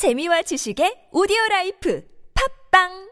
재미와 지식의 오디오 라이프. 팝빵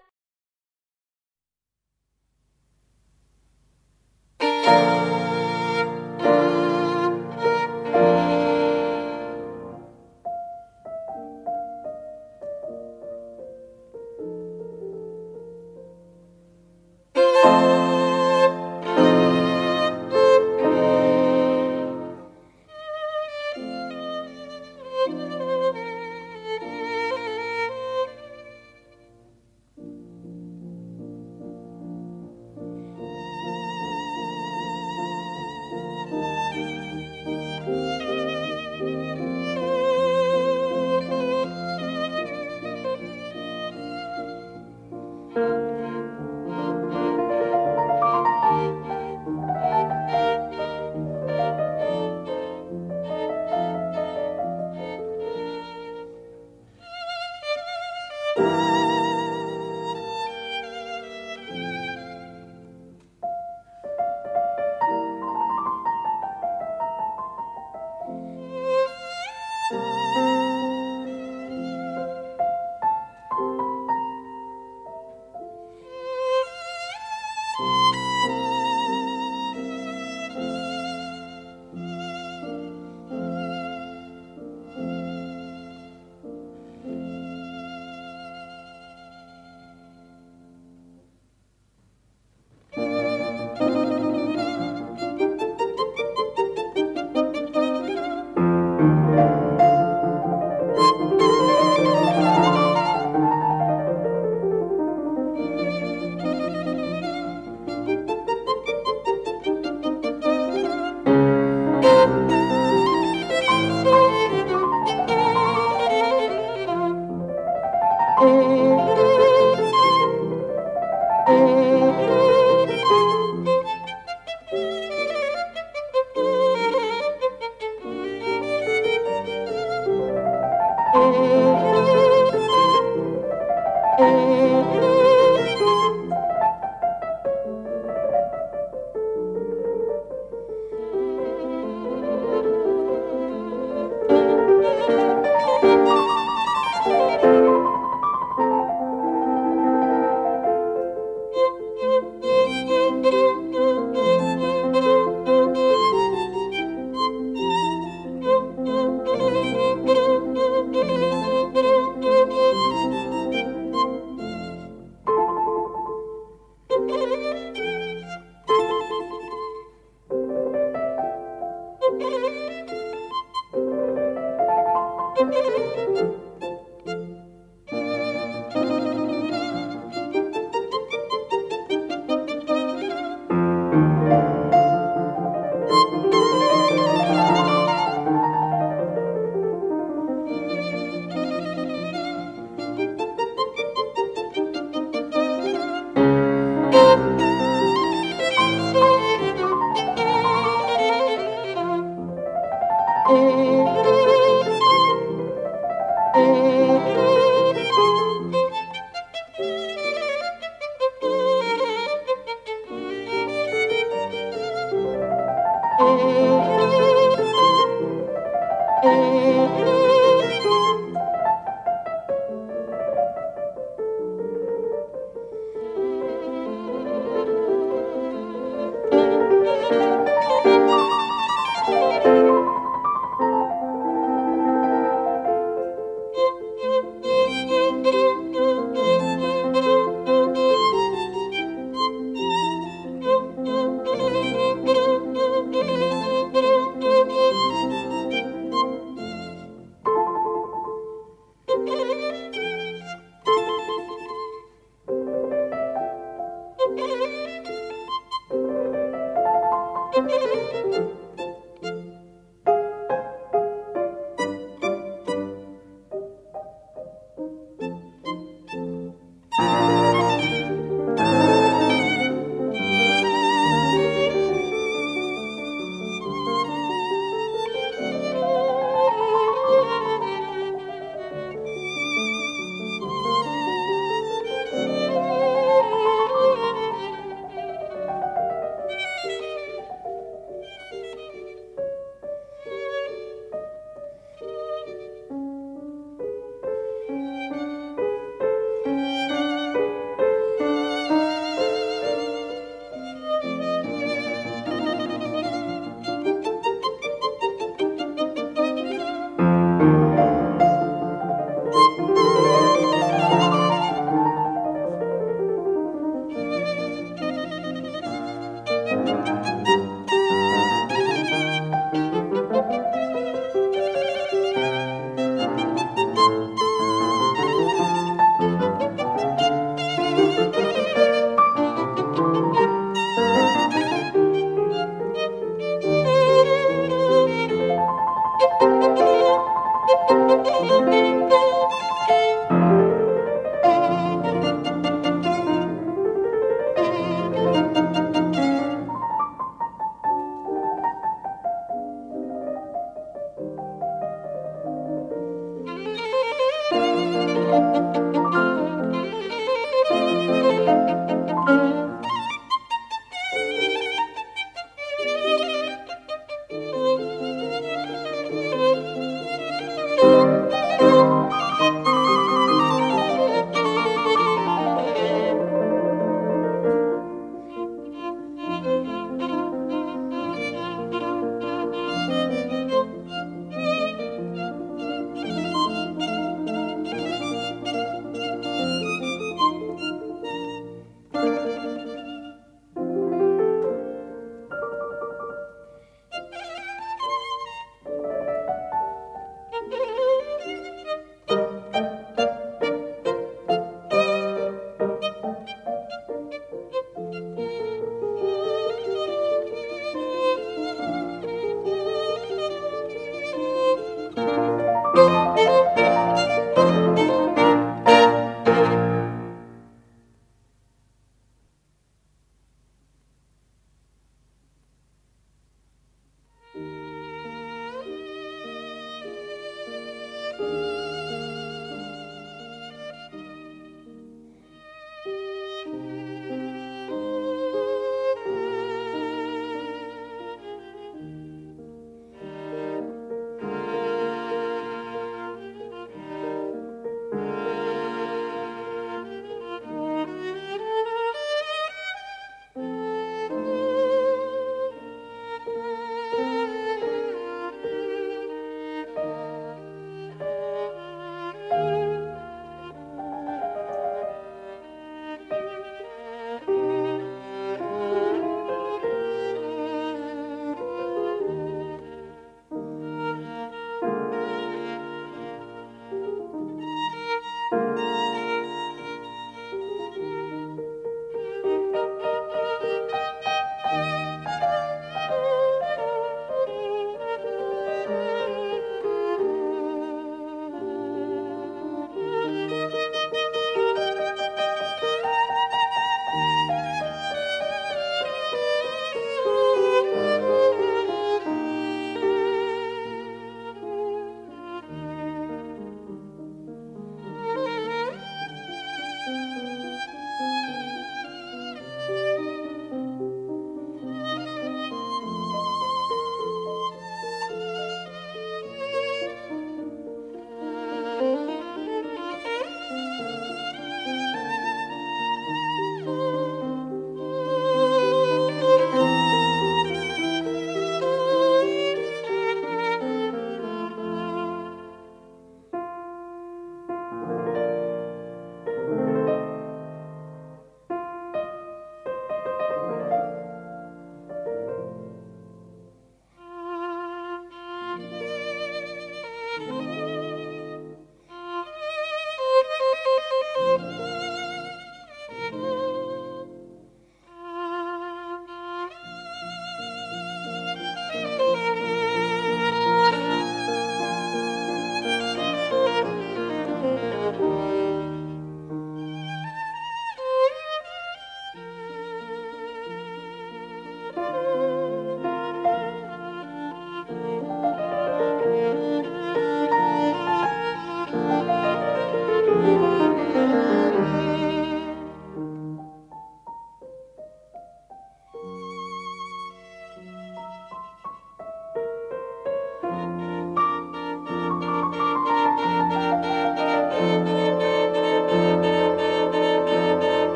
day.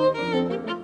Música